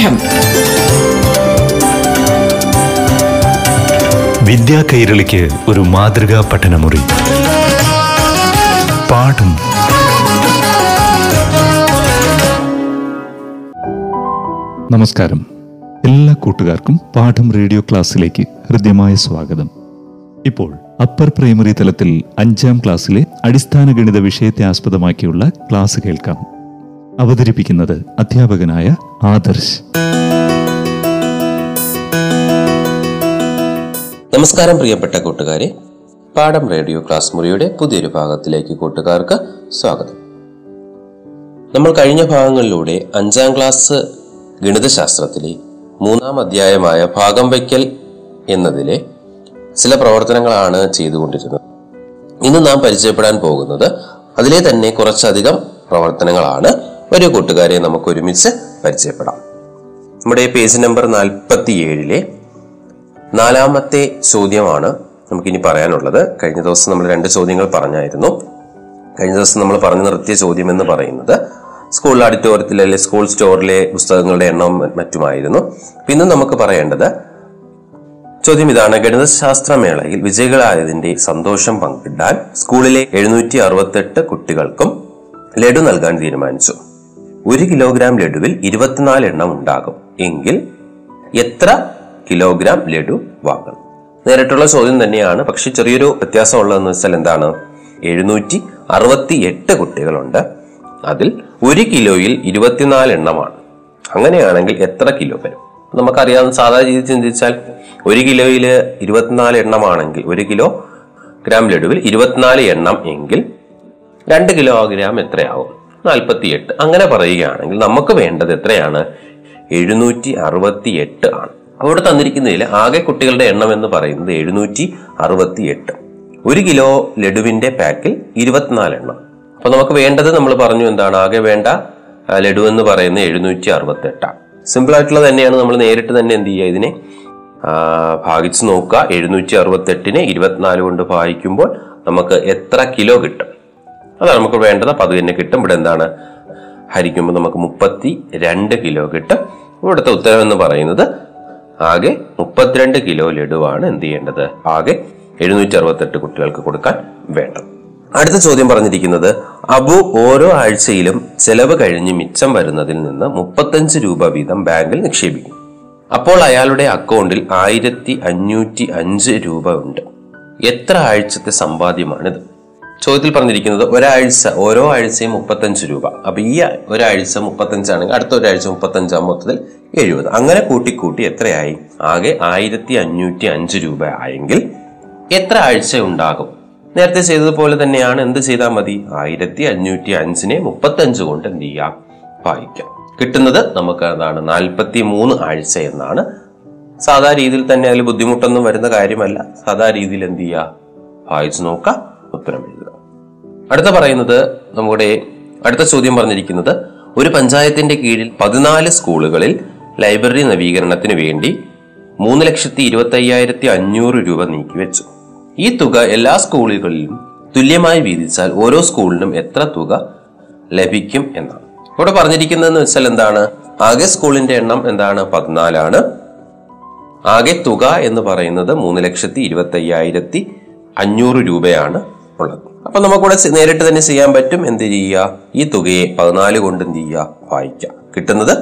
പാഠം. വിദ്യാ കൈരളിക്ക് ഒരു മാതൃകാ പഠനമുറി. പാഠം. നമസ്കാരം. എല്ലാ കൂട്ടുകാർക്കും പാഠം റേഡിയോ ക്ലാസ്സിലേക്ക് ഹൃദ്യമായ സ്വാഗതം. ഇപ്പോൾ അപ്പർ പ്രൈമറി തലത്തിൽ അഞ്ചാം ക്ലാസ്സിലെ അടിസ്ഥാന ഗണിത വിഷയത്തെ ആസ്പദമാക്കിയുള്ള ക്ലാസ് കേൾക്കാം. അവതരിപ്പിക്കുന്നത് അധ്യാപകനായ ആദർശ്. നമസ്കാരം പ്രിയപ്പെട്ട കൂട്ടുകാരെ. പാഠം റേഡിയോ ക്ലാസ് മുറിയുടെ പുതിയൊരു ഭാഗത്തിലേക്ക് കൂട്ടുകാർക്ക് സ്വാഗതം. നമ്മൾ കഴിഞ്ഞ ഭാഗങ്ങളിലൂടെ അഞ്ചാം ക്ലാസ് ഗണിതശാസ്ത്രത്തിലെ മൂന്നാം അധ്യായമായ ഭാഗം വയ്ക്കൽ എന്നതിലെ ചില പ്രവർത്തനങ്ങളാണ് ചെയ്തുകൊണ്ടിരുന്നത്. ഇന്ന് നാം പരിചയപ്പെടാൻ പോകുന്നത് അതിലെ തന്നെ കുറച്ചധികം പ്രവർത്തനങ്ങളാണ് ഒരു കൂട്ടുകാരെ നമുക്ക് ഒരുമിച്ച് പരിചയപ്പെടാം. നമ്മുടെ പേജ് നമ്പർ നാൽപ്പത്തി ഏഴിലെ നാലാമത്തെ ചോദ്യമാണ് നമുക്കിനി പറയാനുള്ളത്. കഴിഞ്ഞ ദിവസം നമ്മൾ രണ്ട് ചോദ്യങ്ങൾ പറഞ്ഞായിരുന്നു. കഴിഞ്ഞ ദിവസം നമ്മൾ പറഞ്ഞു നിർത്തിയ ചോദ്യം എന്ന് പറയുന്നത് സ്കൂൾ ഓഡിറ്റോറിയത്തിൽ അല്ലെങ്കിൽ സ്കൂൾ സ്റ്റോറിലെ പുസ്തകങ്ങളുടെ എണ്ണം മറ്റുമായിരുന്നു. പിന്നെ നമുക്ക് പറയേണ്ടത് ചോദ്യം ഇതാണ്. ഗണിതശാസ്ത്രമേളയിൽ വിജയികളായതിന്റെ സന്തോഷം പങ്കിടാൻ സ്കൂളിലെ എഴുന്നൂറ്റി അറുപത്തെട്ട് കുട്ടികൾക്കും ലഡു നൽകാൻ തീരുമാനിച്ചു. ഒരു കിലോഗ്രാം ലഡുവിൽ ഇരുപത്തിനാല് എണ്ണം ഉണ്ടാകും. എങ്കിൽ എത്ര കിലോഗ്രാം ലഡു വാങ്ങണം? നേരിട്ടുള്ള ചോദ്യം തന്നെയാണ്. പക്ഷെ ചെറിയൊരു വ്യത്യാസം ഉള്ളതെന്ന് വെച്ചാൽ എന്താണ്? എഴുന്നൂറ്റി അറുപത്തി എട്ട് കുട്ടികളുണ്ട്. അതിൽ ഒരു കിലോയിൽ ഇരുപത്തിനാല് എണ്ണമാണ്. അങ്ങനെയാണെങ്കിൽ എത്ര കിലോ വരും? നമുക്കറിയാവുന്ന സാധാരണ രീതിയിൽ ചിന്തിച്ചാൽ ഒരു കിലോയിൽ ഇരുപത്തിനാല് എണ്ണമാണെങ്കിൽ ഒരു കിലോ ഗ്രാം ലഡുവിൽ ഇരുപത്തിനാല് എണ്ണം എങ്കിൽ രണ്ട് കിലോ ഗ്രാം എത്രയാവും? നാൽപ്പത്തി എട്ട് അങ്ങനെ പറയുകയാണെങ്കിൽ നമുക്ക് വേണ്ടത് എത്രയാണ്? എഴുന്നൂറ്റി അറുപത്തി എട്ട് ആണ്. അവിടെ തന്നിരിക്കുന്നതിൽ ആകെ കുട്ടികളുടെ എണ്ണം എന്ന് പറയുന്നത് എഴുന്നൂറ്റി അറുപത്തി എട്ട് ഒരു കിലോ ലഡുവിന്റെ പാക്കിൽ ഇരുപത്തിനാല് എണ്ണം. അപ്പൊ നമുക്ക് വേണ്ടത് നമ്മൾ പറഞ്ഞു എന്താണ്? ആകെ വേണ്ട ലഡു എന്ന് പറയുന്നത് എഴുന്നൂറ്റി അറുപത്തി എട്ടാണ് സിമ്പിൾ ആയിട്ടുള്ളത് തന്നെയാണ്. നമ്മൾ നേരിട്ട് തന്നെ എന്ത് ചെയ്യുക ഇതിനെ? ഭാഗിച്ച് നോക്കുക. എഴുന്നൂറ്റി അറുപത്തെട്ടിനെ ഇരുപത്തിനാല് കൊണ്ട് ഭാഗിക്കുമ്പോൾ നമുക്ക് എത്ര കിലോ കിട്ടും? അതാണ് നമുക്ക് വേണ്ടത്. അപ്പം അത് തന്നെ കിട്ടും. ഇവിടെ എന്താണ്? ഹരിക്കുമ്പോൾ നമുക്ക് മുപ്പത്തി രണ്ട് കിലോ കിട്ടും. ഇവിടുത്തെ ഉത്തരം എന്ന് പറയുന്നത് ആകെ മുപ്പത്തിരണ്ട് കിലോ ലഡുവാണ് എന്ത് ചെയ്യേണ്ടത്? ആകെ എഴുന്നൂറ്റി അറുപത്തെട്ട് കുട്ടികൾക്ക് കൊടുക്കാൻ വേണ്ടത്. അടുത്ത ചോദ്യം പറഞ്ഞിരിക്കുന്നത് അബു ഓരോ ആഴ്ചയിലും ചെലവ് കഴിഞ്ഞ് മിച്ചം വരുന്നതിൽ നിന്ന് മുപ്പത്തഞ്ച് രൂപ വീതം ബാങ്കിൽ നിക്ഷേപിക്കും. അപ്പോൾ അയാളുടെ അക്കൗണ്ടിൽ ആയിരത്തി അഞ്ഞൂറ്റി അഞ്ച് രൂപ ഉണ്ട്. എത്ര ആഴ്ചത്തെ സമ്പാദ്യമാണിത്? ചോദ്യത്തിൽ പറഞ്ഞിരിക്കുന്നത് ഒരാഴ്ച ഓരോ ആഴ്ചയും മുപ്പത്തഞ്ച് രൂപ. അപ്പൊ ഈ ഒരാഴ്ച മുപ്പത്തഞ്ചാണെങ്കിൽ അടുത്ത ഒരാഴ്ച മുപ്പത്തഞ്ചാം മൊത്തത്തിൽ എഴുപത്. അങ്ങനെ കൂട്ടിക്കൂട്ടി എത്രയായി? ആകെ ആയിരത്തി അഞ്ഞൂറ്റി അഞ്ച് രൂപ ആയെങ്കിൽ എത്ര ആഴ്ച ഉണ്ടാകും? നേരത്തെ ചെയ്തതുപോലെ തന്നെയാണ്. എന്ത് ചെയ്താൽ മതി? ആയിരത്തി അഞ്ഞൂറ്റി അഞ്ചിനെ മുപ്പത്തഞ്ച് കൊണ്ട് എന്ത് ചെയ്യാം വായിക്കാം കിട്ടുന്നത് നമുക്ക് അതാണ് നാൽപ്പത്തി മൂന്ന് ആഴ്ച എന്നാണ്. സാധാ രീതിയിൽ തന്നെ അതിൽ ബുദ്ധിമുട്ടൊന്നും വരുന്ന കാര്യമല്ല. സാധാ രീതിയിൽ എന്ത് ചെയ്യുക? വായിച്ചു നോക്കുക. ഉത്തരം എഴുതുക. അടുത്ത പറയുന്നത് നമ്മുടെ അടുത്ത ചോദ്യം പറഞ്ഞിരിക്കുന്നത് ഒരു പഞ്ചായത്തിന്റെ കീഴിൽ പതിനാല് സ്കൂളുകളിൽ ലൈബ്രറി നവീകരണത്തിന് വേണ്ടി മൂന്ന് ലക്ഷത്തി ഇരുപത്തി അയ്യായിരത്തി അഞ്ഞൂറ് രൂപ നീക്കിവെച്ചു ഈ തുക എല്ലാ സ്കൂളുകളിലും തുല്യമായി വീതിച്ചാൽ ഓരോ സ്കൂളിനും എത്ര തുക ലഭിക്കും എന്നാണ്. ഇവിടെ പറഞ്ഞിരിക്കുന്നതെന്ന് വെച്ചാൽ എന്താണ്? ആകെ സ്കൂളിന്റെ എണ്ണം എന്താണ്? പതിനാലാണ്. ആകെ തുക എന്ന് പറയുന്നത് മൂന്ന് ലക്ഷത്തി ഇരുപത്തി അയ്യായിരത്തി അഞ്ഞൂറ് രൂപയാണ്. ഉള്ളത്. അപ്പൊ നമുക്കിവിടെ നേരിട്ട് തന്നെ ചെയ്യാൻ പറ്റും. എന്ത് ചെയ്യുക? ഈ തുകയെ പതിനാല് കൊണ്ട് ചെയ്യുക? വായിക്കാം കിട്ടുന്നത്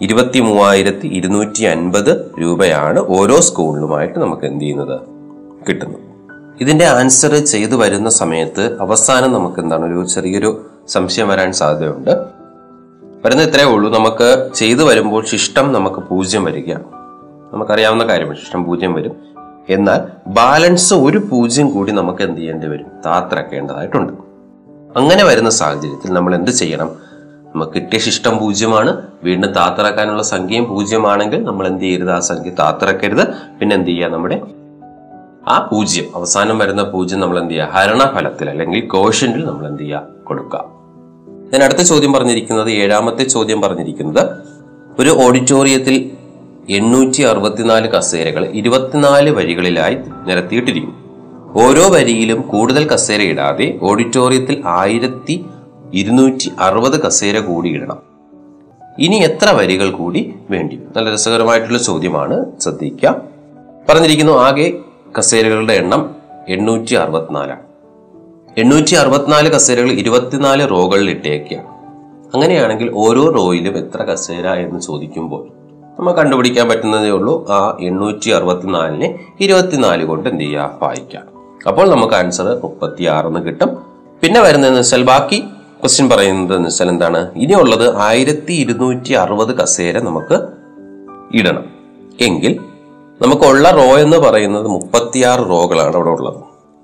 ഇരുപത്തി മൂവായിരത്തി ഇരുന്നൂറ്റി അൻപത് രൂപയാണ് ഓരോ സ്കൂളിലുമായിട്ട് നമുക്ക് എന്ത് ചെയ്യുന്നത്? കിട്ടുന്നത്. ഇതിന്റെ ആൻസർ ചെയ്തു വരുന്ന സമയത്ത് അവസാനം നമുക്ക് എന്താണ്? ഒരു ചെറിയൊരു സംശയം വരാൻ സാധ്യതയുണ്ട്. വരുന്ന ഇത്രയേ ഉള്ളൂ. നമുക്ക് ചെയ്തു വരുമ്പോൾ ശിഷ്ടം നമുക്ക് പൂജ്യം വരികയാണ്. നമുക്കറിയാവുന്ന കാര്യമാണ്. ശിഷ്ടം പൂജ്യം വരും. എന്നാൽ ബാലൻസ് ഒരു പൂജ്യം കൂടി നമുക്ക് എന്ത് ചെയ്യേണ്ടി വരും? താത്തിറക്കേണ്ടതായിട്ടുണ്ട് അങ്ങനെ വരുന്ന സാഹചര്യത്തിൽ നമ്മൾ എന്ത് ചെയ്യണം? നമുക്ക് കിട്ടിയ ശിഷ്ടം പൂജ്യമാണ്. വീണ്ടും താത്തിറക്കാനുള്ള സംഖ്യയും പൂജ്യമാണെങ്കിൽ നമ്മൾ എന്ത് ചെയ്യരുത്? ആ സംഖ്യ താത്തിറക്കരുത് പിന്നെ എന്ത് ചെയ്യുക നമ്മുടെ ആ പൂജ്യം അവസാനം വരുന്ന പൂജ്യം നമ്മൾ എന്ത് ചെയ്യുക? ഹരണഫലത്തിൽ അല്ലെങ്കിൽ കോഷ്യന്റിൽ നമ്മൾ എന്ത് ചെയ്യുക? കൊടുക്കുക. ഞാൻ അടുത്ത ചോദ്യം പറഞ്ഞിരിക്കുന്നത് ഏഴാമത്തെ ചോദ്യം പറഞ്ഞിരിക്കുന്നത് ഒരു ഓഡിറ്റോറിയത്തിൽ എണ്ണൂറ്റി അറുപത്തിനാല് കസേരകൾ ഇരുപത്തിനാല് വരികളിലായി നിരത്തിയിട്ടിരിക്കും ഓരോ വരിയിലും കൂടുതൽ കസേര ഇടാതെ ഓഡിറ്റോറിയത്തിൽ ആയിരത്തി ഇരുന്നൂറ്റി അറുപത് കസേര കൂടി ഇടണം. ഇനി എത്ര വരികൾ കൂടി വേണ്ടി നല്ല രസകരമായിട്ടുള്ള ചോദ്യമാണ്. ശ്രദ്ധിക്കുക പറഞ്ഞിരിക്കുന്നു ആകെ കസേരകളുടെ എണ്ണം എണ്ണൂറ്റി അറുപത്തിനാലാണ് എണ്ണൂറ്റി അറുപത്തിനാല് കസേരകൾ ഇരുപത്തിനാല് റോകളിൽ ഇട്ടേക്കുക അങ്ങനെയാണെങ്കിൽ ഓരോ റോയിലും എത്ര കസേര എന്ന് ചോദിക്കുമ്പോൾ നമുക്ക് കണ്ടുപിടിക്കാൻ പറ്റുന്നതേ ഉള്ളൂ. ആ എണ്ണൂറ്റി അറുപത്തിനാലിനെ ഇരുപത്തിനാല് കൊണ്ട് എന്ത് ചെയ്യുക? വായിക്കാം അപ്പോൾ നമുക്ക് ആൻസർ മുപ്പത്തി ആറെന്ന് കിട്ടും. പിന്നെ വരുന്നതെന്ന് വെച്ചാൽ ബാക്കി ക്വസ്റ്റ്യൻ പറയുന്നത് എന്ന് വെച്ചാൽ എന്താണ്? ഇനിയുള്ളത് ആയിരത്തി ഇരുന്നൂറ്റി അറുപത് കസേര നമുക്ക് ഇടണം. എങ്കിൽ നമുക്കുള്ള റോ എന്ന് പറയുന്നത് മുപ്പത്തിയാറ് റോകളാണ് അവിടെ ഉള്ളത്.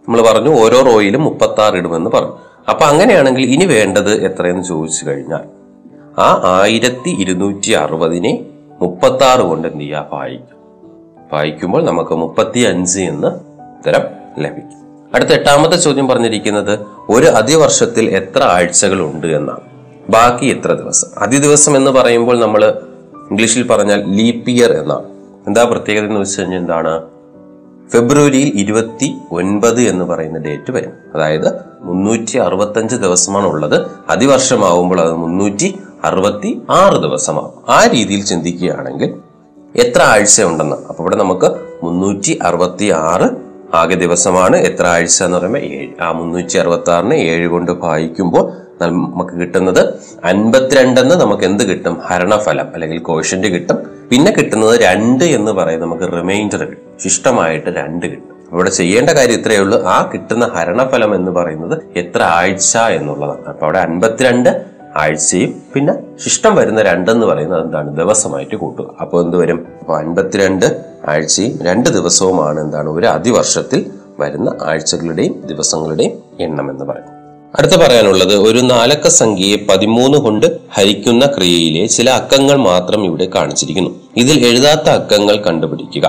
നമ്മൾ പറഞ്ഞു ഓരോ റോയിലും മുപ്പത്തി ഇടുമെന്ന് പറഞ്ഞു. അപ്പൊ അങ്ങനെയാണെങ്കിൽ ഇനി വേണ്ടത് എത്രയെന്ന് ചോദിച്ചു കഴിഞ്ഞാൽ ആ ആയിരത്തി ഇരുന്നൂറ്റി അറുപതിനെ മുപ്പത്തി ആറ് കൊണ്ട് എന്ത് ചെയ്യുക വായിക്കും. വായിക്കുമ്പോൾ നമുക്ക് മുപ്പത്തി അഞ്ച് എന്ന് ഉത്തരം ലഭിക്കും. അടുത്ത എട്ടാമത്തെ ചോദ്യം പറഞ്ഞിരിക്കുന്നത് ഒരു അതിവർഷത്തിൽ എത്ര ആഴ്ചകൾ ഉണ്ട് എന്നാണ്. ബാക്കി എത്ര ദിവസം? അതി ദിവസം എന്ന് പറയുമ്പോൾ നമ്മൾ ഇംഗ്ലീഷിൽ പറഞ്ഞാൽ ലീപ് ഇയർ എന്നാണ്. എന്താ പ്രത്യേകത എന്ന് വെച്ച് കഴിഞ്ഞാൽ എന്താണ്? ഫെബ്രുവരിയിൽ ഇരുപത്തി ഒൻപത് എന്ന് പറയുന്ന ഡേറ്റ് വരും. അതായത് മുന്നൂറ്റി അറുപത്തഞ്ച് ദിവസമാണ് ഉള്ളത്. അതിവർഷമാവുമ്പോൾ അത് മുന്നൂറ്റി അറുപത്തി ആറ് ദിവസമാകും ആ രീതിയിൽ ചിന്തിക്കുകയാണെങ്കിൽ എത്ര ആഴ്ച ഉണ്ടെന്ന് അപ്പൊ ഇവിടെ നമുക്ക് മുന്നൂറ്റി അറുപത്തി ആറ് ആകെ ദിവസമാണ്. എത്ര ആഴ്ച എന്ന് പറയുമ്പോൾ ഏഴ്. ആ മുന്നൂറ്റി അറുപത്തി ആറിന് ഏഴ് കൊണ്ട് ഭാഗിക്കുമ്പോൾ നമുക്ക് കിട്ടുന്നത് അൻപത്തിരണ്ടെന്ന് നമുക്ക് എന്ത് കിട്ടും? ഹരണഫലം അല്ലെങ്കിൽ കോഷ്യന്റ് കിട്ടും. പിന്നെ കിട്ടുന്നത് രണ്ട് എന്ന് പറയും നമുക്ക് റിമൈൻഡർ കിട്ടും. ശിഷ്ടമായിട്ട് രണ്ട് കിട്ടും. ഇവിടെ ചെയ്യേണ്ട കാര്യം ഇത്രയേ ഉള്ളൂ. ആ കിട്ടുന്ന ഹരണഫലം എന്ന് പറയുന്നത് എത്ര ആഴ്ച എന്നുള്ളതാണ്. അപ്പൊ അവിടെ അൻപത്തിരണ്ട് ആഴ്ചയും പിന്നെ ശിഷ്ടം വരുന്ന രണ്ടെന്ന് പറയുന്നത് എന്താണ്? ദിവസമായിട്ട് കൂട്ടുക. അപ്പോൾ എന്ത് വരും? അപ്പോൾ അൻപത്തിരണ്ട് ആഴ്ചയും രണ്ട് ദിവസവുമാണ് എന്താണ്? ഒരു അതിവർഷത്തിൽ വരുന്ന ആഴ്ചകളുടെയും ദിവസങ്ങളുടെയും എണ്ണം എന്ന് പറയും അടുത്ത പറയാനുള്ളത് ഒരു നാലക്ക സംഖ്യയെ പതിമൂന്ന് കൊണ്ട് ഹരിക്കുന്ന ക്രിയയിലെ ചില അക്കങ്ങൾ മാത്രം ഇവിടെ കാണിച്ചിരിക്കുന്നു. ഇതിൽ എഴുതാത്ത അക്കങ്ങൾ കണ്ടുപിടിക്കുക.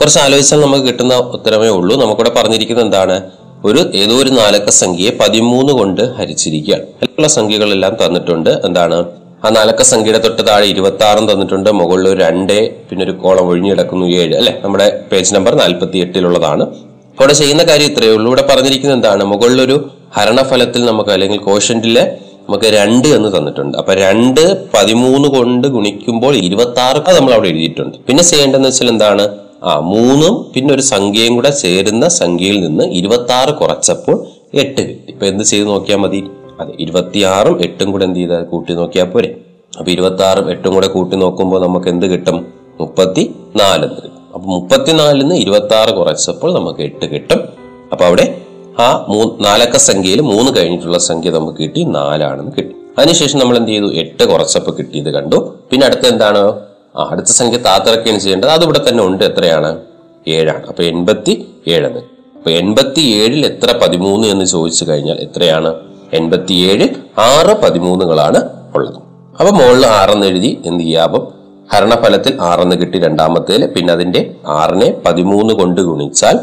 കുറച്ച് ആലോചിച്ചാൽ നമുക്ക് കിട്ടുന്ന ഉത്തരമേ ഉള്ളൂ. നമുക്കിവിടെ പറഞ്ഞിരിക്കുന്നത് എന്താണ്? ഒരു ഏതോ ഒരു നാലക്ക സംഖ്യയെ പതിമൂന്ന് കൊണ്ട് ഹരിച്ചിരിക്കുകയാണ്. അതിലുള്ള സംഖ്യകളെല്ലാം തന്നിട്ടുണ്ട്. എന്താണ്? ആ നാലക്ക സംഖ്യയുടെ തൊട്ട് താഴെ ഇരുപത്തി ആറും തന്നിട്ടുണ്ട്. മുകളിൽ ഒരു രണ്ട് പിന്നെ ഒരു കോളം ഒഴിഞ്ഞു കിടക്കുന്നു ഏഴ്. അല്ലെ? നമ്മുടെ പേജ് നമ്പർ നാൽപ്പത്തി എട്ടിലുള്ളതാണ് അവിടെ ചെയ്യുന്ന കാര്യം ഇത്രയേ ഉള്ളൂ. ഇവിടെ പറഞ്ഞിരിക്കുന്നത് എന്താണ്? മുകളിലൊരു ഹരണഫലത്തിൽ നമുക്ക് അല്ലെങ്കിൽ കോഷ്യന്റിൽ നമുക്ക് രണ്ട് എന്ന് തന്നിട്ടുണ്ട്. അപ്പൊ രണ്ട് പതിമൂന്ന് കൊണ്ട് ഗുണിക്കുമ്പോൾ ഇരുപത്തി ആറ് നമ്മൾ അവിടെ എഴുതിയിട്ടുണ്ട്. പിന്നെ ചെയ്യേണ്ടതെന്ന് വെച്ചാൽ എന്താണ്? ആ മൂന്നും പിന്നെ ഒരു സംഖ്യയും കൂടെ ചേരുന്ന സംഖ്യയിൽ നിന്ന് ഇരുപത്തി ആറ് കുറച്ചപ്പോൾ എട്ട് കിട്ടി. ഇപ്പൊ എന്ത് ചെയ്ത് നോക്കിയാൽ മതി? അതെ ഇരുപത്തിയാറും എട്ടും കൂടെ എന്ത് ചെയ്താൽ കൂട്ടി നോക്കിയാൽ പോരെ. അപ്പൊ ഇരുപത്തി ആറും എട്ടും കൂടെ കൂട്ടി നോക്കുമ്പോൾ നമുക്ക് എന്ത് കിട്ടും? മുപ്പത്തി എന്ന് കിട്ടും. അപ്പൊ മുപ്പത്തിനാലിന്ന് ഇരുപത്തി ആറ് കുറച്ചപ്പോൾ നമുക്ക് എട്ട് കിട്ടും. അപ്പൊ അവിടെ ആ മൂ നാലക്ക സംഖ്യയിൽ മൂന്ന് കഴിഞ്ഞിട്ടുള്ള സംഖ്യ നമുക്ക് കിട്ടി നാലാണെന്ന് കിട്ടി. അതിനുശേഷം നമ്മൾ എന്ത് ചെയ്തു? എട്ട് കുറച്ചപ്പോൾ കിട്ടിയത് കണ്ടു. പിന്നെ അടുത്ത എന്താണ് അടുത്ത സംഖ്യ താത്തിറക്കുകയാണ് ചെയ്യേണ്ടത്. അത് ഇവിടെ തന്നെ ഉണ്ട്. എത്രയാണ്? ഏഴാണ്. അപ്പൊ എൺപത്തി ഏഴെന്ന് അപ്പൊ എൺപത്തി ഏഴിൽ എത്ര പതിമൂന്ന് എന്ന് ചോദിച്ചു കഴിഞ്ഞാൽ എത്രയാണ്? എൺപത്തി ഏഴ് ആറ് പതിമൂന്നുകളാണ് ഉള്ളത്. അപ്പൊ മുകളിൽ ആറെന്ന് എഴുതി എന്ത് ചെയ്യാം അപ്പം ഹരണഫലത്തിൽ ആറെന്ന് കിട്ടി രണ്ടാമത്തേൽ പിന്നെ അതിന്റെ ആറിനെ പതിമൂന്ന് കൊണ്ട് ഗുണിച്ചാൽ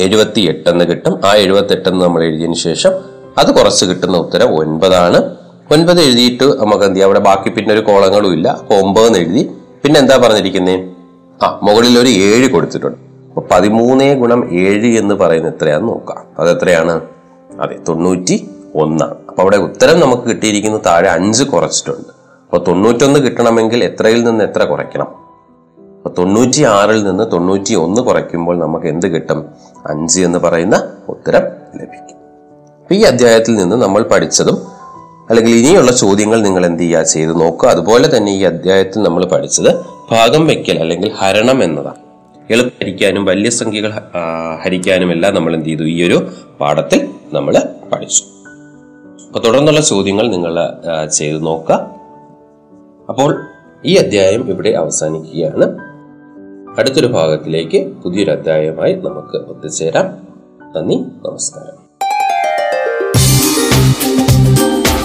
എഴുപത്തി എട്ടെന്ന് കിട്ടും. ആ എഴുപത്തി എട്ടെന്ന് നമ്മൾ എഴുതിയതിനു ശേഷം അത് കുറച്ച് കിട്ടുന്ന ഉത്തരം ഒൻപതാണ്. ഒൻപത് എഴുതിയിട്ട് നമുക്ക് എന്ത് ചെയ്യാം? അവിടെ ബാക്കി പിന്നെ ഒരു കോളങ്ങളും ഇല്ല. അപ്പൊ ഒമ്പതെന്ന് എഴുതി പിന്നെ എന്താ പറഞ്ഞിരിക്കുന്നേ? ആ മുകളിൽ ഒരു ഏഴ് കൊടുത്തിട്ടുണ്ട്. അപ്പൊ പതിമൂന്നേ ഗുണം ഏഴ് എന്ന് പറയുന്നത് എത്രയാന്ന് നോക്കാം. അത് എത്രയാണ് അതെ തൊണ്ണൂറ്റി ഒന്നാണ് അപ്പൊ അവിടെ ഉത്തരം നമുക്ക് കിട്ടിയിരിക്കുന്നത് താഴെ അഞ്ച് കുറച്ചിട്ടുണ്ട്. അപ്പൊ തൊണ്ണൂറ്റൊന്ന് കിട്ടണമെങ്കിൽ എത്രയിൽ നിന്ന് എത്ര കുറയ്ക്കണം? അപ്പൊ തൊണ്ണൂറ്റി ആറിൽ നിന്ന് തൊണ്ണൂറ്റി ഒന്ന് കുറയ്ക്കുമ്പോൾ നമുക്ക് എന്ത് കിട്ടും? അഞ്ച് എന്ന് പറയുന്ന ഉത്തരം ലഭിക്കും. ഈ അധ്യായത്തിൽ നിന്ന് നമ്മൾ പഠിച്ചതും അല്ലെങ്കിൽ ഇനിയുള്ള ചോദ്യങ്ങൾ നിങ്ങൾ എന്ത് ചെയ്യുക ചെയ്ത് നോക്കുക. അതുപോലെ തന്നെ ഈ അധ്യായത്തിൽ നമ്മൾ പഠിച്ചത് ഭാഗം വെക്കൽ അല്ലെങ്കിൽ ഹരണം എന്നതാണ്. എളുപ്പം ഹരിക്കാനും വലിയ സംഖ്യകൾ ഹരിക്കാനും എല്ലാം നമ്മൾ എന്ത് ചെയ്തു? ഈ ഒരു പാഠത്തിൽ നമ്മൾ പഠിച്ചു. അപ്പൊ തുടർന്നുള്ള ചോദ്യങ്ങൾ നിങ്ങൾ ചെയ്തു ചെയ്ത് നോക്കുക. അപ്പോൾ ഈ അധ്യായം ഇവിടെ അവസാനിക്കുകയാണ്. അടുത്തൊരു ഭാഗത്തിലേക്ക് പുതിയൊരു അധ്യായമായി നമുക്ക് ഒത്തുചേരാം. നന്ദി നമസ്കാരം.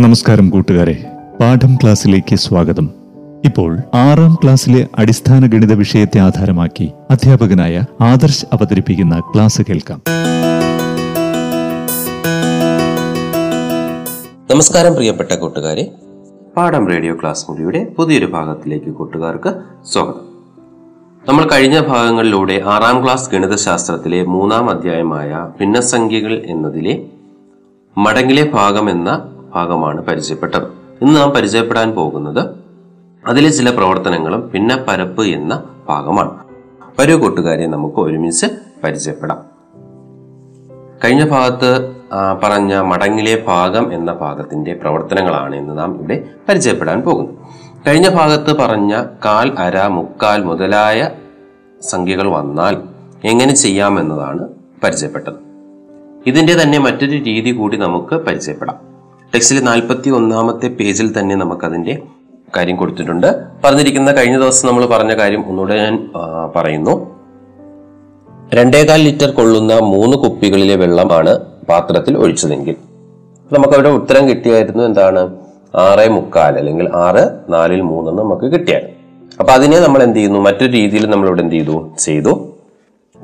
നമസ്കാരം കൂട്ടുകാരെ. പാഠം ക്ലാസ്സിലേക്ക് സ്വാഗതം. ഇപ്പോൾ ആറാം ക്ലാസ്സിലെ അടിസ്ഥാന ഗണിത വിഷയത്തെ ആധാരമാക്കി അധ്യാപകനായ ആദർശ് അവതരിപ്പിക്കുന്ന ക്ലാസ് കേൾക്കാം. നമസ്കാരം പ്രിയപ്പെട്ട കൂട്ടുകാരെ. പാഠം റേഡിയോ ക്ലാസ് മുറിയുടെ പുതിയൊരു ഭാഗത്തിലേക്ക് കൂട്ടുകാർക്ക് സ്വാഗതം. നമ്മൾ കഴിഞ്ഞ ഭാഗങ്ങളിലൂടെ ആറാം ക്ലാസ് ഗണിതശാസ്ത്രത്തിലെ മൂന്നാം അധ്യായമായ ഭിന്നസംഖ്യകൾ എന്നതിലെ മടങ്ങിലെ ഭാഗം എന്ന ഭാഗമാണ് പരിചയപ്പെട്ടത്. ഇന്ന് നാം പരിചയപ്പെടാൻ പോകുന്നത് അതിലെ ചില പ്രവർത്തനങ്ങളും പിന്നെ പരപ്പ് എന്ന ഭാഗമാണ്. വരൂ കൂട്ടുകാരെ നമുക്ക് ഒരുമിച്ച് പരിചയപ്പെടാം. കഴിഞ്ഞ ഭാഗത്ത് പറഞ്ഞ മടങ്ങിലെ ഭാഗം എന്ന ഭാഗത്തിന്റെ പ്രവർത്തനങ്ങളാണ് ഇന്ന് നാം ഇവിടെ പരിചയപ്പെടാൻ പോകുന്നത്. കഴിഞ്ഞ ഭാഗത്ത് പറഞ്ഞ കാൽ അര മുക്കാൽ മുതലായ സംഖ്യകൾ വന്നാൽ എങ്ങനെ ചെയ്യാമെന്നതാണ് പരിചയപ്പെട്ടത്. ഇതിന്റെ തന്നെ മറ്റൊരു രീതി കൂടി നമുക്ക് പരിചയപ്പെടാം. ടെക്സ്റ്റിലെ നാൽപ്പത്തി ഒന്നാമത്തെ പേജിൽ തന്നെ നമുക്കതിന്റെ കാര്യം കൊടുത്തിട്ടുണ്ട്. പറഞ്ഞിരിക്കുന്ന കഴിഞ്ഞ ദിവസം നമ്മൾ പറഞ്ഞ കാര്യം ഒന്നുകൂടെ ഞാൻ പറയുന്നു. രണ്ടേകാൽ ലിറ്റർ കൊള്ളുന്ന മൂന്ന് കുപ്പികളിലെ വെള്ളമാണ് പാത്രത്തിൽ ഒഴിച്ചതെങ്കിൽ. നമുക്കവിടെ ഉത്തരം കിട്ടിയായിരുന്നു എന്താണ്? ആറ് മുക്കാൽ അല്ലെങ്കിൽ ആറ് നാലിൽ മൂന്നെന്ന് നമുക്ക് കിട്ടിയായിരുന്നു അപ്പൊ അതിനെ നമ്മൾ എന്ത് ചെയ്യുന്നു? മറ്റൊരു രീതിയിൽ നമ്മൾ ഇവിടെ എന്ത് ചെയ്തു? ചെയ്തു.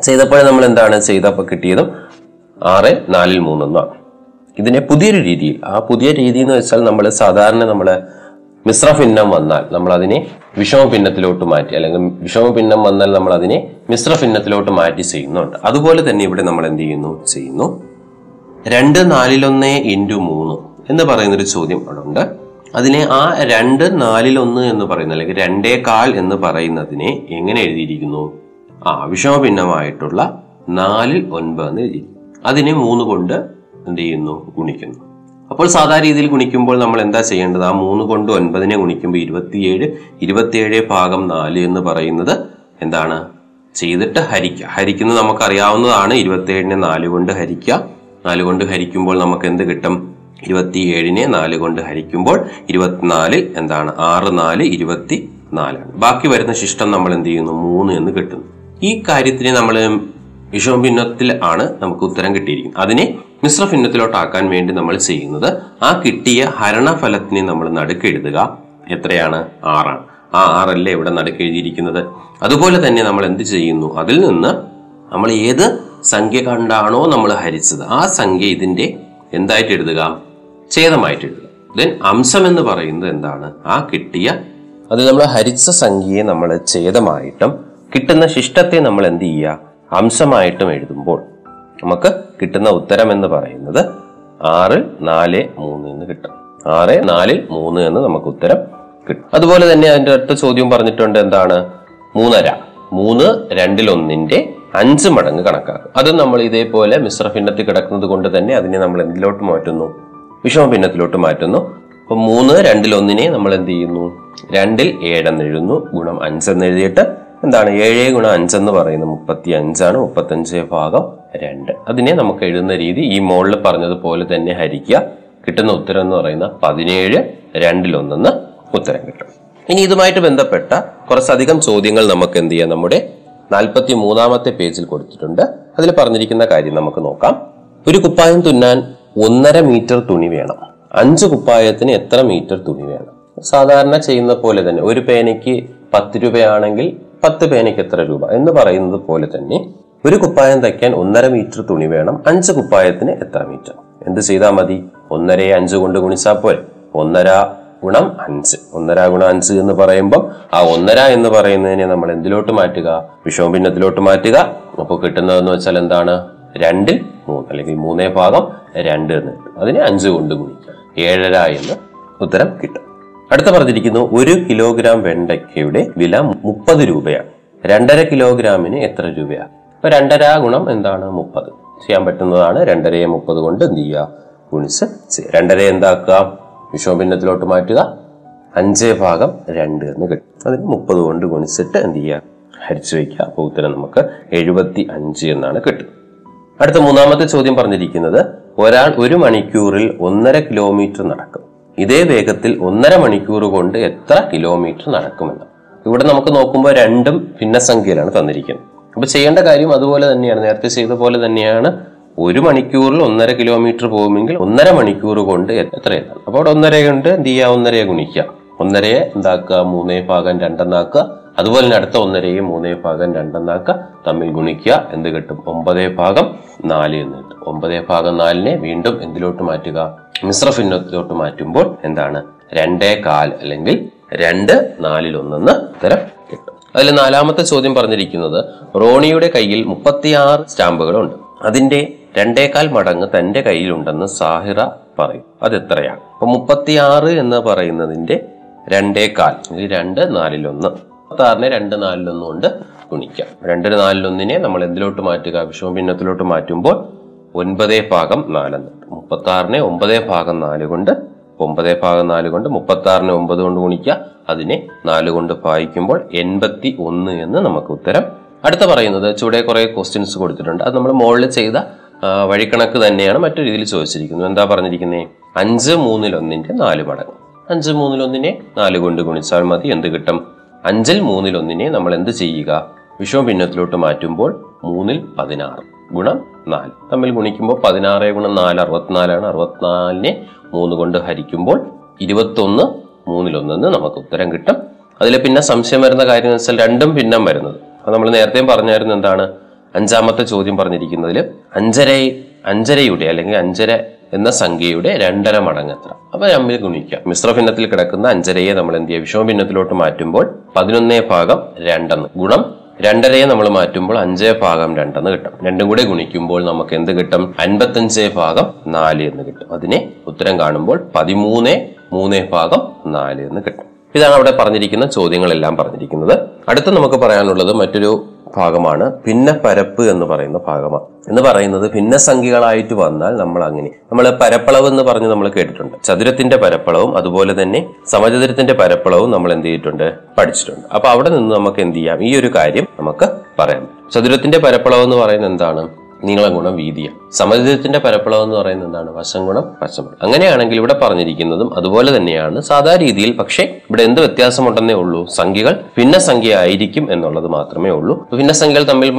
ചെയ്തപ്പോൾ നമ്മൾ എന്താണ്? ചെയ്തപ്പോൾ കിട്ടിയതും ആറ് നാലിൽ മൂന്നെന്നാണ് ഇതിനെ പുതിയൊരു രീതിയിൽ ആ പുതിയ രീതി എന്ന് വെച്ചാൽ നമ്മൾ സാധാരണ നമ്മൾ മിശ്ര ഭിന്നം വന്നാൽ നമ്മൾ അതിനെ വിഷമ ഭിന്നത്തിലോട്ട് മാറ്റി അല്ലെങ്കിൽ വിഷമ ഭിന്നം വന്നാൽ നമ്മൾ അതിനെ മിശ്ര ഭിന്നത്തിലോട്ട് മാറ്റി ചെയ്യുന്നുണ്ട്. അതുപോലെ തന്നെ ഇവിടെ നമ്മൾ എന്ത് ചെയ്യുന്നു? ചെയ്യുന്നു. രണ്ട് നാലിലൊന്ന് ഇന്റു മൂന്ന് എന്ന് പറയുന്നൊരു ചോദ്യം അവിടെ ഉണ്ട് അതിനെ ആ രണ്ട് നാലിലൊന്ന് എന്ന് പറയുന്ന അല്ലെങ്കിൽ രണ്ടേ കാൽ എന്ന് പറയുന്നതിനെ എങ്ങനെ എഴുതിയിരിക്കുന്നു? ആ വിഷമ ഭിന്നമായിട്ടുള്ള നാലിൽ ഒൻപത് എന്ന് എഴുതി അതിനെ മൂന്ന് കൊണ്ട് എന്ത് ചെയ്യുന്നു? ഗുണിക്കുന്നു. അപ്പോൾ സാധാരണ രീതിയിൽ ഗുണിക്കുമ്പോൾ നമ്മൾ എന്താ ചെയ്യേണ്ടത്? ആ മൂന്ന് കൊണ്ട് ഒൻപതിനെ ഗുണിക്കുമ്പോൾ ഇരുപത്തിയേഴ് ഇരുപത്തിയേഴ് ഭാഗം നാല് എന്ന് പറയുന്നത് എന്താണ്? ചെയ്തിട്ട് ഹരിക്കുക ഹരിക്കുന്നത് നമുക്കറിയാവുന്നതാണ്. ഇരുപത്തിയേഴിനെ നാല് കൊണ്ട് ഹരിക്കുക നാല് കൊണ്ട് ഹരിക്കുമ്പോൾ നമുക്ക് എന്ത് കിട്ടും? ഇരുപത്തിയേഴിനെ നാല് കൊണ്ട് ഹരിക്കുമ്പോൾ ഇരുപത്തിനാലിൽ എന്താണ്? ആറ് നാല് ഇരുപത്തി നാലാണ് ബാക്കി വരുന്ന ശിഷ്ടം നമ്മൾ എന്ത് ചെയ്യുന്നു? മൂന്ന് എന്ന് കിട്ടുന്നു. ഈ കാര്യത്തിന് നമ്മൾ വിഷമഭിന്നത്തിൽ ആണ് നമുക്ക് ഉത്തരം കിട്ടിയിരിക്കുന്നത്. അതിനെ മിശ്ര ഭിന്നത്തിലോട്ടാക്കാൻ വേണ്ടി നമ്മൾ ചെയ്യുന്നത് ആ കിട്ടിയ ഹരണഫലത്തിനെ നമ്മൾ നടുക്കെഴുതുക. എത്രയാണ്? ആറാണ്. ആ ആറല്ലേ ഇവിടെ നടുക്കെഴുതിയിരിക്കുന്നത്. അതുപോലെ തന്നെ നമ്മൾ എന്ത് ചെയ്യുന്നു? അതിൽ നിന്ന് നമ്മൾ ഏത് സംഖ്യ കണ്ടാണോ നമ്മൾ ഹരിച്ചത് ആ സംഖ്യ ഇതിന്റെ എന്തായിട്ട് എഴുതുക? ഛേദമായിട്ട് എഴുതുക. ദെൻ അംശം എന്ന് പറയുന്നത് എന്താണ്? ആ കിട്ടിയ അത് നമ്മൾ ഹരിച്ച സംഖ്യയെ നമ്മൾ ഛേദമായിട്ടും കിട്ടുന്ന ശിഷ്ടത്തെ നമ്മൾ എന്ത് ചെയ്യുക? അംശമായിട്ടും എഴുതുമ്പോൾ. നമുക്ക് കിട്ടുന്ന ഉത്തരം എന്ന് പറയുന്നത് ആറ് നാല് മൂന്ന് എന്ന് കിട്ടും. ആറ് നാലിൽ മൂന്ന് എന്ന് നമുക്ക് ഉത്തരം കിട്ടും. അതുപോലെ തന്നെ അതിന്റെ അടുത്ത ചോദ്യം പറഞ്ഞിട്ടുണ്ട് എന്താണ്? മൂന്നര. മൂന്ന് രണ്ടിലൊന്നിന്റെ അഞ്ച് മടങ്ങ് കണക്കാക്കും. അത് നമ്മൾ ഇതേപോലെ മിശ്ര ഭിന്നത്തിൽ കിടക്കുന്നത് കൊണ്ട് തന്നെ അതിനെ നമ്മൾ എന്തിലോട്ട് മാറ്റുന്നു? വിഷമ ഭിന്നത്തിലോട്ട് മാറ്റുന്നു. അപ്പൊ മൂന്ന് രണ്ടിലൊന്നിനെ നമ്മൾ എന്ത് ചെയ്യുന്നു? രണ്ടിൽ ഏഴെന്ന് എഴുതുന്നു. ഗുണം അഞ്ചെന്ന് എഴുതിയിട്ട് എന്താണ്? ഏഴ് ഗുണം അഞ്ചെന്ന് പറയുന്നത് മുപ്പത്തി അഞ്ചാണ്. മുപ്പത്തഞ്ച് ഭാഗം രണ്ട്. അതിനെ നമുക്ക് എഴുതുന്ന രീതി ഈ മോളിൽ പറഞ്ഞതുപോലെ തന്നെ ഹരിക്കുക. കിട്ടുന്ന ഉത്തരം എന്ന് പറയുന്ന പതിനേഴ് രണ്ടിലൊന്നെന്ന് ഉത്തരം കിട്ടും. ഇനി ഇതുമായിട്ട് ബന്ധപ്പെട്ട കുറച്ചധികം ചോദ്യങ്ങൾ നമുക്ക് എന്ത് ചെയ്യാം? നമ്മുടെ നാൽപ്പത്തി മൂന്നാമത്തെ പേജിൽ കൊടുത്തിട്ടുണ്ട്. അതിൽ പറഞ്ഞിരിക്കുന്ന കാര്യം നമുക്ക് നോക്കാം. ഒരു കുപ്പായം തുന്നാൻ ഒന്നര മീറ്റർ തുണി വേണം. അഞ്ച് കുപ്പായത്തിന് എത്ര മീറ്റർ തുണി വേണം? സാധാരണ ചെയ്യുന്ന പോലെ തന്നെ ഒരു പേനയ്ക്ക് പത്ത് രൂപയാണെങ്കിൽ പത്ത് പേനയ്ക്ക് എത്ര രൂപ എന്ന് പറയുന്നത് പോലെ തന്നെ ഒരു കുപ്പായം തയ്ക്കാൻ ഒന്നര മീറ്റർ തുണി വേണം അഞ്ച് കുപ്പായത്തിന് എത്ര മീറ്റർ? എന്ത് ചെയ്താൽ മതി? ഒന്നരയെ അഞ്ച് കൊണ്ട് ഗുണിച്ചാൽ പോരെ. ഒന്നര ഗുണം അഞ്ച്. ഒന്നര ഗുണം അഞ്ച് എന്ന് പറയുമ്പോൾ ആ ഒന്നര എന്ന് പറയുന്നതിനെ നമ്മൾ എന്തിലോട്ട് മാറ്റുക? വിഷമഭിന്നത്തിലോട്ട് മാറ്റുക. അപ്പോൾ കിട്ടുന്നതെന്ന് വെച്ചാൽ എന്താണ്? രണ്ടിൽ മൂന്ന്. അല്ലെങ്കിൽ മൂന്നേ ഭാഗം രണ്ട് എന്ന് കിട്ടും. അതിനെ അഞ്ച് കൊണ്ട് ഗുണിക്കുക. ഏഴര എന്ന് ഉത്തരം കിട്ടും. അടുത്ത പറഞ്ഞിരിക്കുന്നു ഒരു കിലോഗ്രാം വെണ്ടയ്ക്കയുടെ വില മുപ്പത് രൂപയാണ്. രണ്ടര കിലോഗ്രാമിന് എത്ര രൂപയാണ്? രണ്ടര ഗുണം എന്താണ്? മുപ്പത്. ചെയ്യാൻ പറ്റുന്നതാണ് രണ്ടരയെ മുപ്പത് കൊണ്ട് എന്ത് ചെയ്യുക? ഗുണിച്ച് രണ്ടര എന്താക്കുക? വിഷോഭിന്നത്തിലോട്ട് മാറ്റുക. അഞ്ചേ ഭാഗം രണ്ട് എന്ന് കിട്ടും. അതിന് മുപ്പത് കൊണ്ട് ഗുണിച്ചിട്ട് എന്ത് ചെയ്യുക? ഹരിച്ചു വയ്ക്കുക. അപ്പോൾ ഉത്തരം നമുക്ക് എഴുപത്തി അഞ്ച് എന്നാണ് കിട്ടുക. അടുത്ത മൂന്നാമത്തെ ചോദ്യം പറഞ്ഞിരിക്കുന്നത് ഒരാൾ ഒരു മണിക്കൂറിൽ ഒന്നര കിലോമീറ്റർ നടക്കും. ഇതേ വേഗത്തിൽ ഒന്നര മണിക്കൂർ കൊണ്ട് എത്ര കിലോമീറ്റർ നടക്കുമെന്ന്. ഇവിടെ നമുക്ക് നോക്കുമ്പോൾ രണ്ടും ഭിന്നസംഖ്യയിലാണ് തന്നിരിക്കുന്നത്. അപ്പൊ ചെയ്യേണ്ട കാര്യം അതുപോലെ തന്നെയാണ്. നേരത്തെ ചെയ്ത പോലെ തന്നെയാണ്. ഒരു മണിക്കൂറിൽ ഒന്നര കിലോമീറ്റർ പോകുമെങ്കിൽ ഒന്നര മണിക്കൂർ കൊണ്ട് എത്ര എഴുതാം അപ്പോൾ അവിടെ ഒന്നര കൊണ്ട് എന്ത് ചെയ്യുക ഒന്നരയെ ഗുണിക്കുക. ഒന്നരയെ എന്താക്കുക? മൂന്നേ ഭാഗം രണ്ടെന്നാക്കുക അതുപോലെ തന്നെ അടുത്ത ഒന്നരയും മൂന്നേ ഭാഗം രണ്ടെന്നാക്കുക തമ്മിൽ ഗുണിക്കുക. എന്ത് കിട്ടും? ഒമ്പതേ ഭാഗം നാല് എന്ന് കിട്ടും. ഒമ്പതേ ഭാഗം നാലിനെ വീണ്ടും എന്തിലോട്ട് മാറ്റുക? മിശ്ര ഭിന്നത്തിലോട്ട് മാറ്റുമ്പോൾ എന്താണ്? രണ്ടേ കാൽ അല്ലെങ്കിൽ രണ്ട് നാലിലൊന്നെന്ന് ഉത്തരം കിട്ടും അതിൽ നാലാമത്തെ ചോദ്യം പറഞ്ഞിരിക്കുന്നത് റോണിയുടെ കയ്യിൽ മുപ്പത്തിയാറ് സ്റ്റാമ്പുകളുണ്ട്. അതിന്റെ രണ്ടേകാൽ മടങ്ങ് തന്റെ കയ്യിലുണ്ടെന്ന് സാഹിറ പറയും. അതെത്രയാണ്? അപ്പൊ മുപ്പത്തിയാറ് എന്ന് പറയുന്നതിന്റെ രണ്ടേകാൽ രണ്ട് നാലിലൊന്ന്. മുപ്പത്താറിനെ രണ്ട് നാലിലൊന്ന് കൊണ്ട് ഗുണിക്കാം. രണ്ട് നാലിലൊന്നിനെ നമ്മൾ എന്തിലോട്ട് മാറ്റുക? വിഷമ ഭിന്നത്തിലോട്ട് മാറ്റുമ്പോൾ ഒൻപതേ ഭാഗം നാലെന്ന്. മുപ്പത്തി ആറിനെ ഒമ്പതേ ഭാഗം നാല് കൊണ്ട് ഒമ്പതേ ഭാഗം നാല് കൊണ്ട് മുപ്പത്തി ആറിന് ഒമ്പത് കൊണ്ട് ഗുണിക്കുക. അതിനെ നാല് കൊണ്ട് ഭാഗിക്കുമ്പോൾ എൺപത്തി ഒന്ന് എന്ന് നമുക്ക് ഉത്തരം അടുത്ത പറയുന്നത്. ചുവടെ കുറെ ക്വസ്റ്റ്യൻസ് കൊടുത്തിട്ടുണ്ട്. അത് നമ്മൾ മുകളിൽ ചെയ്ത വഴിക്കണക്ക് തന്നെയാണ് മറ്റു രീതിയിൽ ചോദിച്ചിരിക്കുന്നത്. എന്താ പറഞ്ഞിരിക്കുന്നത് അഞ്ച് മൂന്നിലൊന്നിന്റെ നാല് മടങ്ങ്. അഞ്ച് മൂന്നിലൊന്നിനെ നാല് കൊണ്ട് ഗുണിച്ചാൽ മതി. എന്ത് കിട്ടും? അഞ്ചിൽ മൂന്നിലൊന്നിനെ നമ്മൾ എന്ത് ചെയ്യുക? വിഷവും ഭിന്നത്തിലോട്ട് മാറ്റുമ്പോൾ മൂന്നിൽ പതിനാറ് ഗുണം നാല്. തമ്മിൽ ഗുണിക്കുമ്പോൾ പതിനാറ് ഗുണം നാല് അറുപത്തിനാലാണ്. അറുപത്തിനാലിനെ മൂന്ന് കൊണ്ട് ഹരിക്കുമ്പോൾ ഇരുപത്തൊന്ന് മൂന്നിലൊന്നെന്ന് നമുക്ക് ഉത്തരം കിട്ടും. അതിൽ പിന്നെ സംശയം വരുന്ന കാര്യം എന്ന് വെച്ചാൽ രണ്ടും ഭിന്നം വരുന്നത്. അത് നമ്മൾ നേരത്തെയും പറഞ്ഞായിരുന്നു എന്താണ്? അഞ്ചാമത്തെ ചോദ്യം പറഞ്ഞിരിക്കുന്നതിൽ അഞ്ചര അഞ്ചരയുടെ അല്ലെങ്കിൽ അഞ്ചര എന്ന സംഖ്യയുടെ രണ്ടര മടങ്ങ് എത്ര? അപ്പൊ നമ്മൾ ഗുണിക്കാം. മിശ്ര ഭിന്നത്തിൽ കിടക്കുന്ന അഞ്ചരയെ നമ്മൾ എന്ത് ചെയ്യുക വിഷമ ഭിന്നത്തിലോട്ട് മാറ്റുമ്പോൾ പതിനൊന്നേ ഭാഗം രണ്ടെന്ന് ഗുണം രണ്ടരയെ നമ്മൾ മാറ്റുമ്പോൾ അഞ്ചേ ഭാഗം രണ്ടെന്ന് കിട്ടും. രണ്ടും കൂടെ ഗുണിക്കുമ്പോൾ നമുക്ക് എന്ത് കിട്ടും? അൻപത്തഞ്ചേ ഭാഗം നാല് എന്ന് കിട്ടും. അതിനെ ഉത്തരം കാണുമ്പോൾ പതിമൂന്ന് മൂന്നേ ഭാഗം നാല് എന്ന് കിട്ടും. ഇതാണ് അവിടെ പറഞ്ഞിരിക്കുന്ന ചോദ്യങ്ങളെല്ലാം പറഞ്ഞിരിക്കുന്നത്. അടുത്ത നമുക്ക് പറയാനുള്ളത് മറ്റൊരു ഭാഗമാണ് ഭിന്ന പരപ്പ് എന്ന് പറയുന്ന ഭാഗമാണ് എന്ന് പറയുന്നത് ഭിന്നസംഖ്യകളായിട്ട് വന്നാൽ നമ്മൾ അങ്ങനെ നമ്മൾ പരപ്പളവ് എന്ന് പറഞ്ഞ് നമ്മൾ കേട്ടിട്ടുണ്ട്. ചതുരത്തിന്റെ പരപ്പളവും അതുപോലെ തന്നെ സമചതുരത്തിന്റെ പരപ്പളവും നമ്മൾ എന്ത് ചെയ്തിട്ടുണ്ട്? പഠിച്ചിട്ടുണ്ട്. അപ്പൊ അവിടെ നിന്ന് നമുക്ക് എന്ത് ചെയ്യാം? ഈ ഒരു കാര്യം നമുക്ക് പറയാം. ചതുരത്തിന്റെ പരപ്പളവ് എന്ന് പറയുന്നത് എന്താണ്? നീളം ഗുണം വീതിയാണ് സമചതുരത്തിന്റെ പരപ്പളവ് എന്ന് പറയുന്നത് എന്താണ്? വശം ഗുണം വശം അങ്ങനെയാണെങ്കിൽ ഇവിടെ പറഞ്ഞിരിക്കുന്നതും അതുപോലെ തന്നെയാണ്. സാധാ രീതിയിൽ പക്ഷേ ഇവിടെ എന്ത് വ്യത്യാസമുണ്ടെന്നേ ഉള്ളൂ. സംഖ്യകൾ ഭിന്നസംഖ്യ ആയിരിക്കും എന്നുള്ളത് മാത്രമേ ഉള്ളൂ. ഭിന്നസംഖ്യകൾ തമ്മിൽ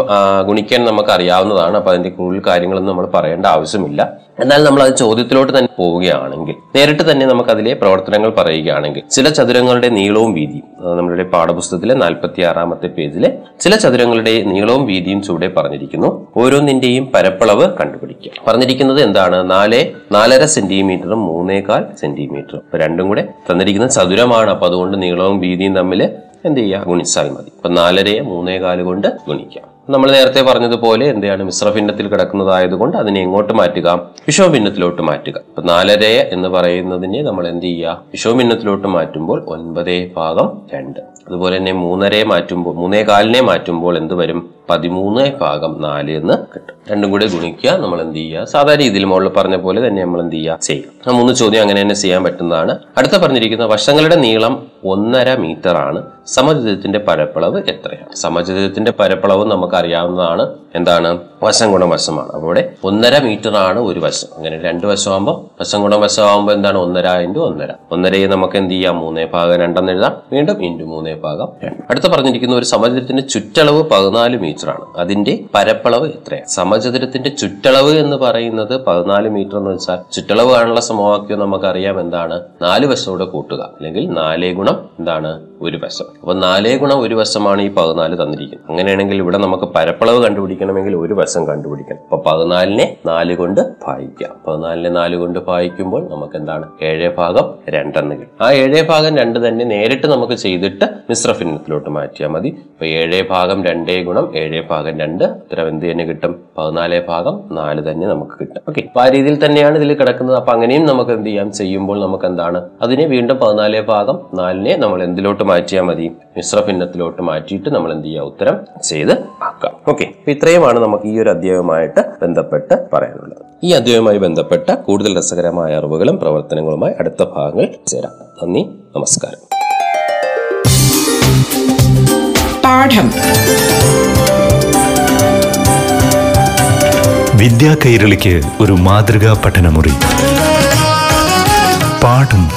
ഗുണിക്കാൻ നമുക്ക് അറിയാവുന്നതാണ് അപ്പൊ അതിന്റെ കൂടുതൽ കാര്യങ്ങളൊന്നും നമ്മൾ പറയേണ്ട ആവശ്യമില്ല. എന്നാൽ നമ്മൾ അത് ചോദ്യത്തിലോട്ട് തന്നെ പോവുകയാണെങ്കിൽ നേരിട്ട് തന്നെ നമുക്ക് അതിലെ പ്രവർത്തനങ്ങൾ പറയുകയാണെങ്കിൽ ചില ചതുരങ്ങളുടെ നീളവും വീതിയും നമ്മളുടെ പാഠപുസ്തകത്തിലെ നാൽപ്പത്തി ആറാമത്തെ പേജിലെ ചില ചതുരങ്ങളുടെ നീളവും വീതിയും ചൂടെ പറഞ്ഞിരിക്കുന്നു. ഓരോന്നിന്റെയും പരപ്പളവ് കണ്ടുപിടിക്കുക. പറഞ്ഞിരിക്കുന്നത് എന്താണ്? നാല് നാലര സെന്റിമീറ്ററും മൂന്നേകാൽ സെന്റിമീറ്ററും അപ്പൊ രണ്ടും കൂടെ തന്നിരിക്കുന്നത് ചതുരമാണ്. അപ്പൊ അതുകൊണ്ട് നീളവും വീതിയും തമ്മിൽ എന്ത് ചെയ്യുക? ഗുണിച്ചാൽ മതി. അപ്പൊ നാലരയെ മൂന്നേകാൽ കൊണ്ട് ഗുണിക്കാം നമ്മൾ നേരത്തെ പറഞ്ഞതുപോലെ എന്താണ്? മിശ്രഭിന്നത്തിൽ കിടക്കുന്നതായതുകൊണ്ട് അതിനെ എങ്ങോട്ട് മാറ്റുക? വിഷവഭിന്നത്തിലോട്ട് മാറ്റുക. അപ്പൊ നാലര എന്ന് പറയുന്നതിനെ നമ്മൾ എന്ത് ചെയ്യുക? വിഷവഭിന്നത്തിലോട്ട് മാറ്റുമ്പോൾ ഒൻപതേ ഭാഗം രണ്ട്. അതുപോലെ തന്നെ മൂന്നരയെ മാറ്റുമ്പോൾ മൂന്നേ കാലിനെ മാറ്റുമ്പോൾ എന്ത് വരും? പതിമൂന്ന് ഭാഗം നാല് എന്ന് കിട്ടും. രണ്ടും കൂടി ഗുണിക്കുക നമ്മൾ എന്ത് ചെയ്യുക? സാധാരണ രീതിയിൽ മുകളിൽ പറഞ്ഞ പോലെ തന്നെ നമ്മൾ എന്ത് ചെയ്യുക? ചെയ്യുക. ആ മൂന്ന് ചോദ്യം അങ്ങനെ തന്നെ ചെയ്യാൻ പറ്റുന്നതാണ്. അടുത്ത പറഞ്ഞിരിക്കുന്ന വശങ്ങളുടെ നീളം ഒന്നര മീറ്റർ ആണ്. സമചതുരത്തിന്റെ പരപ്പളവ് എത്രയാണ്? സമചതുരത്തിന്റെ പരപ്പളവ് നമുക്ക് അറിയാവുന്നതാണ് എന്താണ്? വശം ഗുണം വശമാണ്. അപ്പോൾ ഇവിടെ ഒന്നര മീറ്റർ ആണ് ഒരു വശം. അങ്ങനെ രണ്ട് വശമാകുമ്പോൾ വശം ഗുണം വശമാകുമ്പോൾ എന്താണ്? ഒന്നര ഇന്റു ഒന്നര. ഒന്നരയെ നമുക്ക് എന്ത് ചെയ്യാം? മൂന്നേ ഭാഗം രണ്ടെന്ന് എഴുതാം. വീണ്ടും ഇന്റു മൂന്നേ ഭാഗം അടുത്ത പറഞ്ഞിരിക്കുന്ന ഒരു സമചതുരത്തിന്റെ ചുറ്റളവ് പതിനാല് മീറ്റർ ആണ്. അതിന്റെ പരപ്പളവ് എത്രയാണ് സമചതുരത്തിന്റെ ചുറ്റളവ് എന്ന് പറയുന്നത് പതിനാല് മീറ്റർ എന്ന് വെച്ചാൽ ചുറ്റളവ് കാണുള്ള സമവാക്യം നമുക്കറിയാം എന്താണ്? നാല് വശത്തോടെ കൂട്ടുക. അല്ലെങ്കിൽ നാലേ ഗുണം എന്താണ്? ഒരു വശം. അപ്പൊ നാലേ ഗുണം ഒരു വശമാണ് ഈ പതിനാല് തന്നിരിക്കുന്നത്. അങ്ങനെയാണെങ്കിൽ ഇവിടെ നമുക്ക് പരപ്പളവ് കണ്ടുപിടിക്കണമെങ്കിൽ ഒരു വശം കണ്ടുപിടിക്കണം. അപ്പൊ പതിനാലിനെ നാല് കൊണ്ട് ഭാഗിക്കാം. പതിനാലിനെ നാല് കൊണ്ട് ഭാഗിക്കുമ്പോൾ നമുക്ക് എന്താണ്? ഏഴേ ഭാഗം രണ്ടെന്ന് കിട്ടും. ആ ഏഴേ ഭാഗം രണ്ട് തന്നെ നേരിട്ട് നമുക്ക് ചെയ്തിട്ട് മിശ്രഭിന്നത്തിലോട്ട് മാറ്റിയാൽ മതി. അപ്പൊ ഏഴേ ഭാഗം രണ്ടേ ഗുണം ഏഴേ ഭാഗം രണ്ട് ഉത്തരം എന്ത് തന്നെ കിട്ടും? പതിനാലേ ഭാഗം നാല് തന്നെ നമുക്ക് കിട്ടും. ഓക്കെ. അപ്പൊ ആ രീതിയിൽ തന്നെയാണ് ഇതിൽ കിടക്കുന്നത്. അപ്പൊ അങ്ങനെയും നമുക്ക് എന്ത് ചെയ്യാം? ചെയ്യുമ്പോൾ നമുക്ക് എന്താണ്? അതിനെ വീണ്ടും പതിനാലേ ഭാഗം നാലിനെ നമ്മൾ എന്തിലോട്ട് മാറ്റിയാൽ മതി. മിശ്രഭിന്നത്തിലോട്ട് മാറ്റിയിട്ട് നമ്മൾ എന്ത് ചെയ്യുക ഉത്തരം ചെയ്ത് ആക്കാം ഓക്കെ അപ്പൊ ഇത്രയുമാണ് നമുക്ക് ഈ ഒരു അധ്യായവുമായിട്ട് ബന്ധപ്പെട്ട് പറയാനുള്ളത്. ഈ അധ്യായവുമായി ബന്ധപ്പെട്ട കൂടുതൽ രസകരമായ അറിവുകളും പ്രവർത്തനങ്ങളുമായി അടുത്ത ഭാഗങ്ങൾ ചേരാം. നന്ദി. നമസ്കാരം. പാഠം. വിദ്യാ കൈരളിക്ക് ഒരു മാതൃകാ പഠനമുറി. പാഠം.